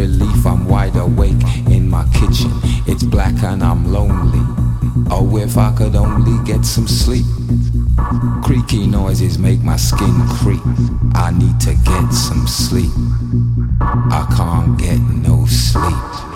Relief, I'm wide awake in my kitchen. It's black and I'm lonely. Oh, if I could only get some sleep. Creaky noises make my skin creep. I need to get some sleep. I can't get no sleep.